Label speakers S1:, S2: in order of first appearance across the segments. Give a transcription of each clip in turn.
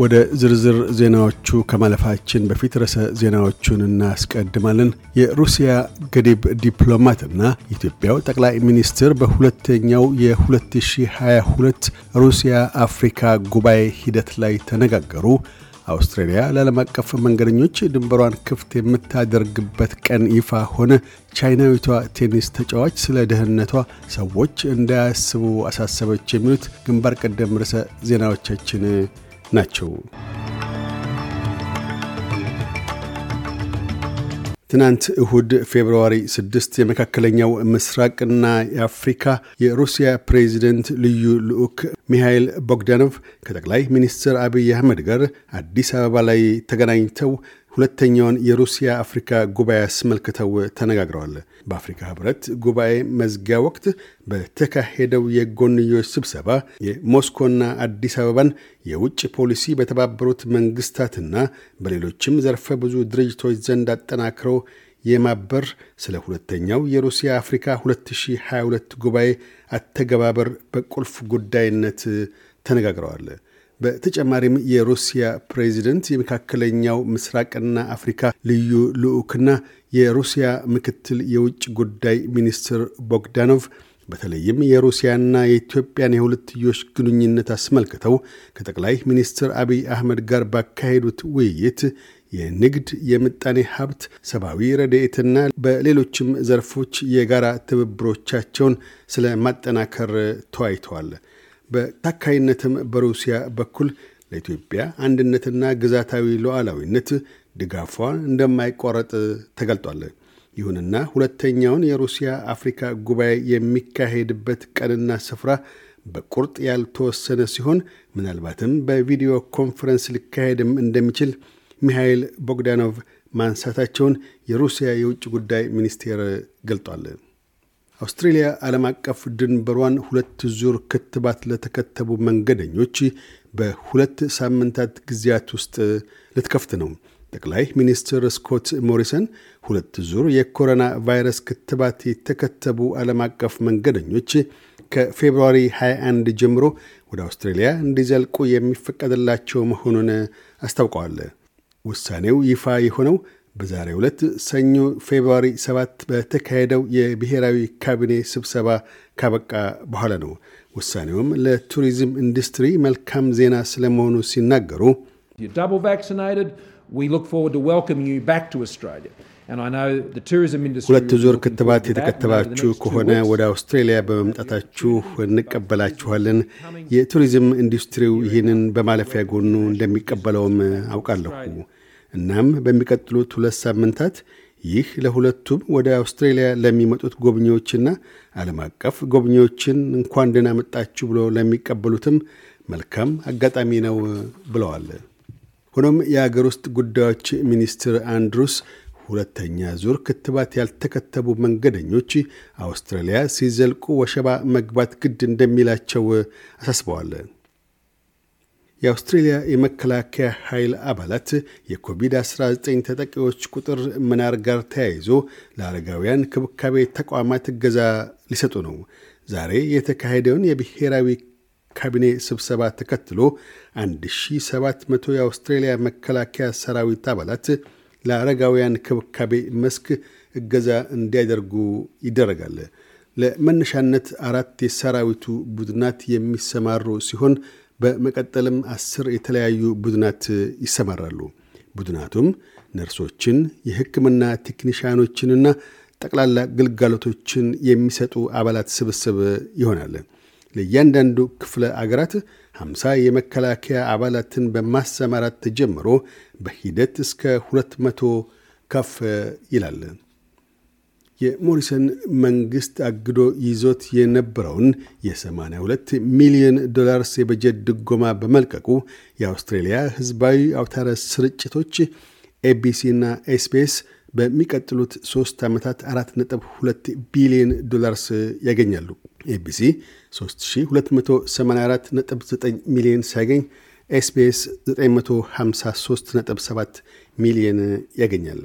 S1: ወደ ዝርዝር ዜናዎቹ ከማለፋችን በፊት ርዕሰ ዜናዎቹን እናስቀድማለን። የሩሲያ ገዲብ ዲፕሎማትና የኢትዮጵያው ጠቅላይ ሚኒስትር በሁለተኛው የ2022 ሩሲያ አፍሪካ ጉባኤ ሂደት ላይ ተነጋገሩ። አውስትራሊያ ለዓለም አቀፍ መንገደኞች ድንበሯን ክፍት የምታደርግበት ቀን ይፋ ሆነ። ቻይናዊቷ ቴኒስ ተጫዋች ስለ ደህንነቷ ሰዎች እንዳያስቡ አሳሰበች። የሚሉት ግንባር ቀደም ርዕሰ ዜናዎቻችን ናቸው። ትናንት እሁድ ፌብርዋሪ 6 የመካከለኛው ምስራቅና የአፍሪካ የሩሲያ ፕሬዚደንት ልዩ ልዑክ ሚሃይል ቦግዳኖቭ ከጠቅላይ ሚኒስትር አብይ አህመድ ጋር አዲስ አበባ ላይ ተገናኝተው ሁለተኛውን የሩሲያ አፍሪካ ጉባኤ አስመልክተው ተነጋግረዋል። በአፍሪካ ህብረት ጉባኤ መዝጊያ ወቅት በተካሄደው የጎንዮሽ ስብሰባ የሞስኮና አዲስ አበባን የውጭ ፖሊሲ በተባበሩት መንግስታትና በሌሎችም ዘርፈ ብዙ ድርጅቶች ዘንድ አጠናክረው የማበር ስለ ሁለተኛው የሩሲያ አፍሪካ 2022 ጉባኤ አተገባበር በቁልፍ ጉዳይነት ተነጋግረዋል። በተጨማሪም የሩሲያ ፕሬዚደንት የመካከለኛው ምስራቅና አፍሪካ ልዩ ልዑክና የሩሲያ ምክትል የውጭ ጉዳይ ሚኒስትር ቦግዳኖቭ በተለይም የሩሲያና የኢትዮጵያን የሁለትዮሽ ግንኙነት አስመልክተው ከጠቅላይ ሚኒስትር አብይ አህመድ ጋር ባካሄዱት ውይይት የንግድ፣ የምጣኔ ሀብት፣ ሰብአዊ ረድኤትና በሌሎችም ዘርፎች የጋራ ትብብሮቻቸውን ስለ ማጠናከር ተወያይተዋል። በታካይነትም በሩሲያ በኩል ለኢትዮጵያ አንድነትና ግዛታዊ ሉዓላዊነት ድጋፏ እንደማይቋረጥ ተገልጧል። ይሁንና ሁለተኛውን የሩሲያ አፍሪካ ጉባኤ የሚካሄድበት ቀንና ስፍራ በቁርጥ ያልተወሰነ ሲሆን ምናልባትም በቪዲዮ ኮንፈረንስ ሊካሄድም እንደሚችል ሚሃይል ቦግዳኖቭ ማንሳታቸውን የሩሲያ የውጭ ጉዳይ ሚኒስቴር ገልጧል። አውስትሬልያ ዓለም አቀፍ ድንበሯን ሁለት ዙር ክትባት ለተከተቡ መንገደኞች በሁለት ሳምንታት ጊዜያት ውስጥ ልትከፍት ነው። ጠቅላይ ሚኒስትር ስኮት ሞሪሰን ሁለት ዙር የኮሮና ቫይረስ ክትባት የተከተቡ ዓለም አቀፍ መንገደኞች ከፌብርዋሪ 21 ጀምሮ ወደ አውስትሬልያ እንዲዘልቁ የሚፈቀድላቸው መሆኑን አስታውቀዋል። ውሳኔው ይፋ የሆነው በዛሬ ዕለት ሰኞ ፌብርዋሪ 7 በተካሄደው የብሔራዊ ካቢኔ ስብሰባ ካበቃ በኋላ ነው። ውሳኔውም ለቱሪዝም ኢንዱስትሪ መልካም ዜና ስለመሆኑ ሲናገሩ ሁለት ዙር ክትባት የተከተባችሁ ከሆነ ወደ አውስትራሊያ በመምጣታችሁ እንቀበላችኋለን። የቱሪዝም ኢንዱስትሪው ይህንን በማለፊያ ጎኑ እንደሚቀበለውም አውቃለሁ። እናም በሚቀጥሉት ሁለት ሳምንታት ይህ ለሁለቱም ወደ አውስትሬልያ ለሚመጡት ጎብኚዎችና ዓለም አቀፍ ጎብኚዎችን እንኳን ደህና መጣችሁ ብሎ ለሚቀበሉትም መልካም አጋጣሚ ነው ብለዋል። ሆኖም የአገር ውስጥ ጉዳዮች ሚኒስትር አንድሩስ ሁለተኛ ዙር ክትባት ያልተከተቡ መንገደኞች አውስትራሊያ ሲዘልቁ ወሸባ መግባት ግድ እንደሚላቸው አሳስበዋል። የአውስትሬልያ የመከላከያ ኃይል አባላት የኮቪድ-19 ተጠቂዎች ቁጥር መናር ጋር ተያይዞ ለአረጋውያን ክብካቤ ተቋማት እገዛ ሊሰጡ ነው። ዛሬ የተካሄደውን የብሔራዊ ካቢኔ ስብሰባ ተከትሎ 1700 የአውስትሬልያ መከላከያ ሰራዊት አባላት ለአረጋውያን ክብካቤ መስክ እገዛ እንዲያደርጉ ይደረጋል። ለመነሻነት አራት የሰራዊቱ ቡድናት የሚሰማሩ ሲሆን በመቀጠልም አስር የተለያዩ ቡድናት ይሰማራሉ። ቡድናቱም ነርሶችን፣ የሕክምና ቴክኒሽያኖችንና ጠቅላላ ግልጋሎቶችን የሚሰጡ አባላት ስብስብ ይሆናል። ለእያንዳንዱ ክፍለ አገራት 50 የመከላከያ አባላትን በማሰማራት ተጀምሮ በሂደት እስከ 200 ከፍ ይላል። የሞሪሰን መንግስት አግዶ ይዞት የነበረውን የ82 ሚሊዮን ዶላርስ የበጀት ድጎማ በመልቀቁ የአውስትሬልያ ህዝባዊ አውታረ ስርጭቶች ኤቢሲና ኤስቢኤስ በሚቀጥሉት ሶስት ዓመታት 4.2 ቢሊዮን ዶላርስ ያገኛሉ። ኤቢሲ 3284.9 ሚሊዮን ሲያገኝ ኤስቢኤስ 953.7 ሚሊዮን ያገኛል።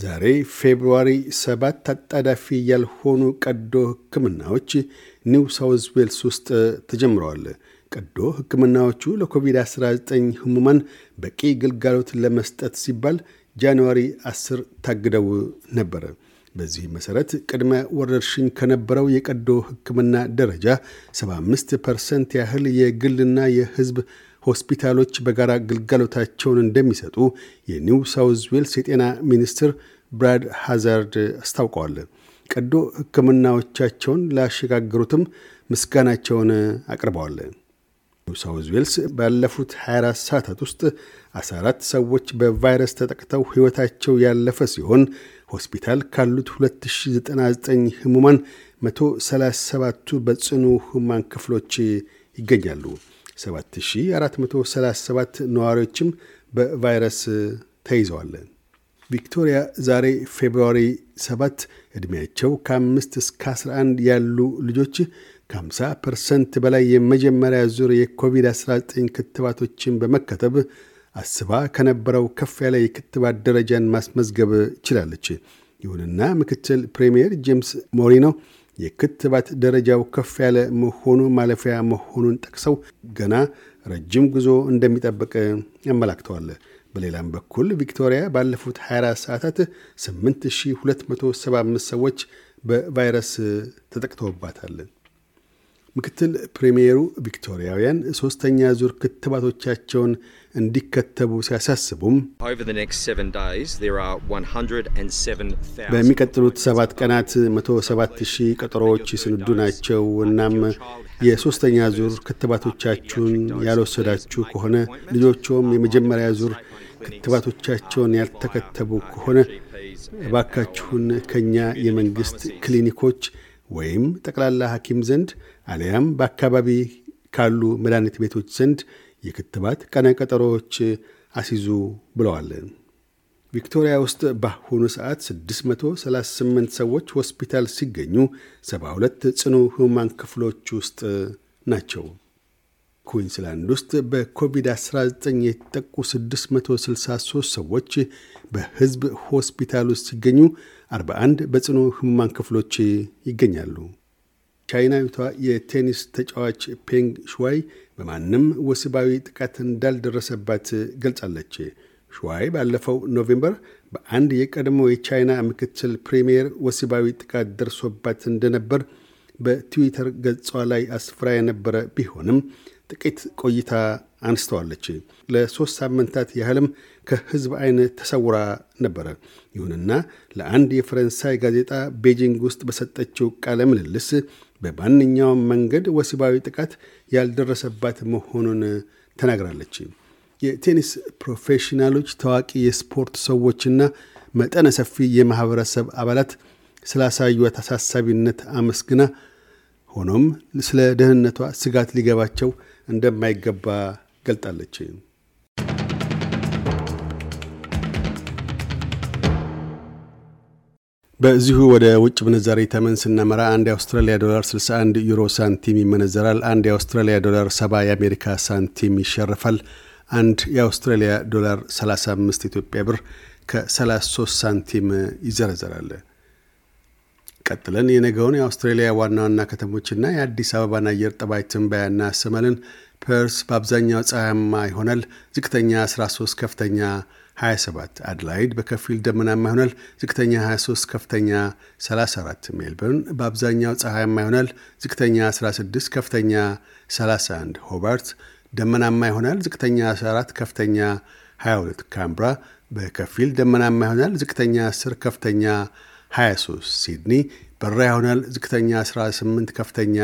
S1: ዛሬ February ሰባት አጣዳፊ ያልሆኑ ቀዶ ሕክምናዎች ኒው ሳውዝ ዌልስ ውስጥ ተጀምረዋል። ቀዶ ሕክምናዎቹ ለኮቪድ-19 ህሙማን በቂ ግልጋሎት ለመስጠት ሲባል January 10 ታግደው ነበር። በዚህ መሠረት ቅድመ ወረርሽኝ ከነበረው የቀዶ ሕክምና ደረጃ 75 percent ያህል የግልና የሕዝብ ሆስፒታሎች በጋራ ግልጋሎታቸውን እንደሚሰጡ የኒው ሳውዝ ዌልስ የጤና ሚኒስትር ብራድ ሃዛርድ አስታውቀዋል። ቀዶ ሕክምናዎቻቸውን ላሸጋገሩትም ምስጋናቸውን አቅርበዋል። ኒው ሳውዝ ዌልስ ባለፉት 24 ሰዓታት ውስጥ 14 ሰዎች በቫይረስ ተጠቅተው ሕይወታቸው ያለፈ ሲሆን ሆስፒታል ካሉት 2099 ህሙማን 137ቱ በጽኑ ህሙማን ክፍሎች ይገኛሉ። 7437 ነዋሪዎችም በቫይረስ ተይዘዋል። ቪክቶሪያ ዛሬ February 7 ዕድሜያቸው ከ5 እስከ 11 ያሉ ልጆች ከ50 percent በላይ የመጀመሪያ ዙር የኮቪድ-19 ክትባቶችን በመከተብ አስባ ከነበረው ከፍ ያለ የክትባት ደረጃን ማስመዝገብ ችላለች። ይሁንና ምክትል ፕሬምየር ጄምስ ሞሪኖ የክትባት ደረጃው ከፍ ያለ መሆኑ ማለፊያ መሆኑን ጠቅሰው ገና ረጅም ጉዞ እንደሚጠብቅ ያመላክተዋል። በሌላም በኩል ቪክቶሪያ ባለፉት 24 ሰዓታት 8275 ሰዎች በቫይረስ ተጠቅተውባታል። ምክትል ፕሬምየሩ ቪክቶሪያውያን ሦስተኛ ዙር ክትባቶቻቸውን እንዲከተቡ ሲያሳስቡም በሚቀጥሉት ሰባት ቀናት 107 ሺህ ቀጠሮዎች ስንዱ ናቸው። እናም የሦስተኛ ዙር ክትባቶቻችሁን ያልወሰዳችሁ ከሆነ ልጆችም የመጀመሪያ ዙር ክትባቶቻቸውን ያልተከተቡ ከሆነ እባካችሁን ከእኛ የመንግሥት ክሊኒኮች ወይም ጠቅላላ ሐኪም ዘንድ አሊያም በአካባቢ ካሉ መድኃኒት ቤቶች ዘንድ የክትባት ቀነ ቀጠሮዎች አሲዙ ብለዋል። ቪክቶሪያ ውስጥ በአሁኑ ሰዓት 638 ሰዎች ሆስፒታል ሲገኙ 72 ጽኑ ህሙማን ክፍሎች ውስጥ ናቸው። ኩዊንስላንድ ውስጥ በኮቪድ-19 የተጠቁ 663 ሰዎች በሕዝብ ሆስፒታል ውስጥ ሲገኙ 41 በጽኑ ህሙማን ክፍሎች ይገኛሉ። ቻይናዊቷ የቴኒስ ተጫዋች ፔንግ ሽዋይ በማንም ወሲባዊ ጥቃት እንዳልደረሰባት ገልጻለች። ሽዋይ ባለፈው November በአንድ የቀድሞ የቻይና ምክትል ፕሪምየር ወሲባዊ ጥቃት ደርሶባት እንደነበር በትዊተር ገጿ ላይ አስፍራ የነበረ ቢሆንም ጥቂት ቆይታ አንስተዋለች። ለሦስት ሳምንታት ያህልም ከሕዝብ ዓይን ተሰውራ ነበረ። ይሁንና ለአንድ የፈረንሳይ ጋዜጣ ቤጂንግ ውስጥ በሰጠችው ቃለ ምልልስ በማንኛውም መንገድ ወሲባዊ ጥቃት ያልደረሰባት መሆኑን ተናግራለች። የቴኒስ ፕሮፌሽናሎች፣ ታዋቂ የስፖርት ሰዎችና መጠነ ሰፊ የማኅበረሰብ አባላት ስላሳዩት አሳሳቢነት አመስግና ሆኖም ስለ ደህንነቷ ስጋት ሊገባቸው እንደማይገባ ገልጣለች። በዚሁ ወደ ውጭ ምንዛሪ ተመን ስናመራ አንድ የአውስትራሊያ ዶላር 61 ዩሮ ሳንቲም ይመነዘራል። አንድ የአውስትራሊያ ዶላር 70 የአሜሪካ ሳንቲም ይሸርፋል። አንድ የአውስትራሊያ ዶላር 35 ኢትዮጵያ ብር ከ33 ሳንቲም ይዘረዘራል። ቀጥለን የነገውን የአውስትራሊያ ዋና ዋና ከተሞችና የአዲስ አበባን አየር ጠባይ ትንበያ እናሰማለን። ፐርስ በአብዛኛው ፀሐያማ ይሆናል። ዝቅተኛ 13፣ ከፍተኛ 27። አድላይድ በከፊል ደመናማ ይሆናል። ዝቅተኛ 23፣ ከፍተኛ 34። ሜልበርን በአብዛኛው ፀሐያማ ይሆናል። ዝቅተኛ 16፣ ከፍተኛ 31። ሆባርት ደመናማ ይሆናል። ዝቅተኛ 14፣ ከፍተኛ 22። ካንብራ በከፊል ደመናማ ይሆናል። ዝቅተኛ 10፣ ከፍተኛ 23። ሲድኒ ብራ ይሆናል። ዝቅተኛ 18፣ ከፍተኛ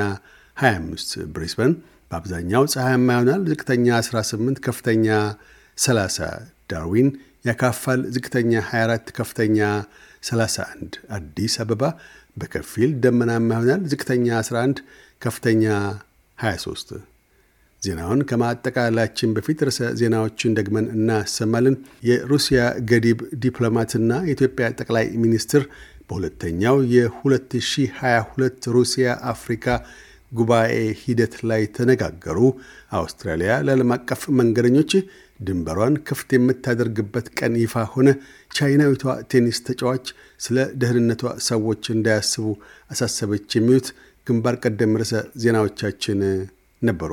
S1: 25። ብሪስበን በአብዛኛው ፀሐያማ ይሆናል። ዝቅተኛ 18፣ ከፍተኛ 30። ዳርዊን ያካፋል። ዝቅተኛ 24፣ ከፍተኛ 31። አዲስ አበባ በከፊል ደመናማ ይሆናል። ዝቅተኛ 11፣ ከፍተኛ 23። ዜናውን ከማጠቃላችን በፊት ርዕሰ ዜናዎችን ደግመን እናሰማለን። የሩሲያ ገዲብ ዲፕሎማትና የኢትዮጵያ ጠቅላይ ሚኒስትር በሁለተኛው የ2022 ሩሲያ አፍሪካ ጉባኤ ሂደት ላይ ተነጋገሩ። አውስትራሊያ ለዓለም አቀፍ መንገደኞች ድንበሯን ክፍት የምታደርግበት ቀን ይፋ ሆነ። ቻይናዊቷ ቴኒስ ተጫዋች ስለ ደህንነቷ ሰዎች እንዳያስቡ አሳሰበች። የሚሉት ግንባር ቀደም ርዕሰ ዜናዎቻችን ነበሩ።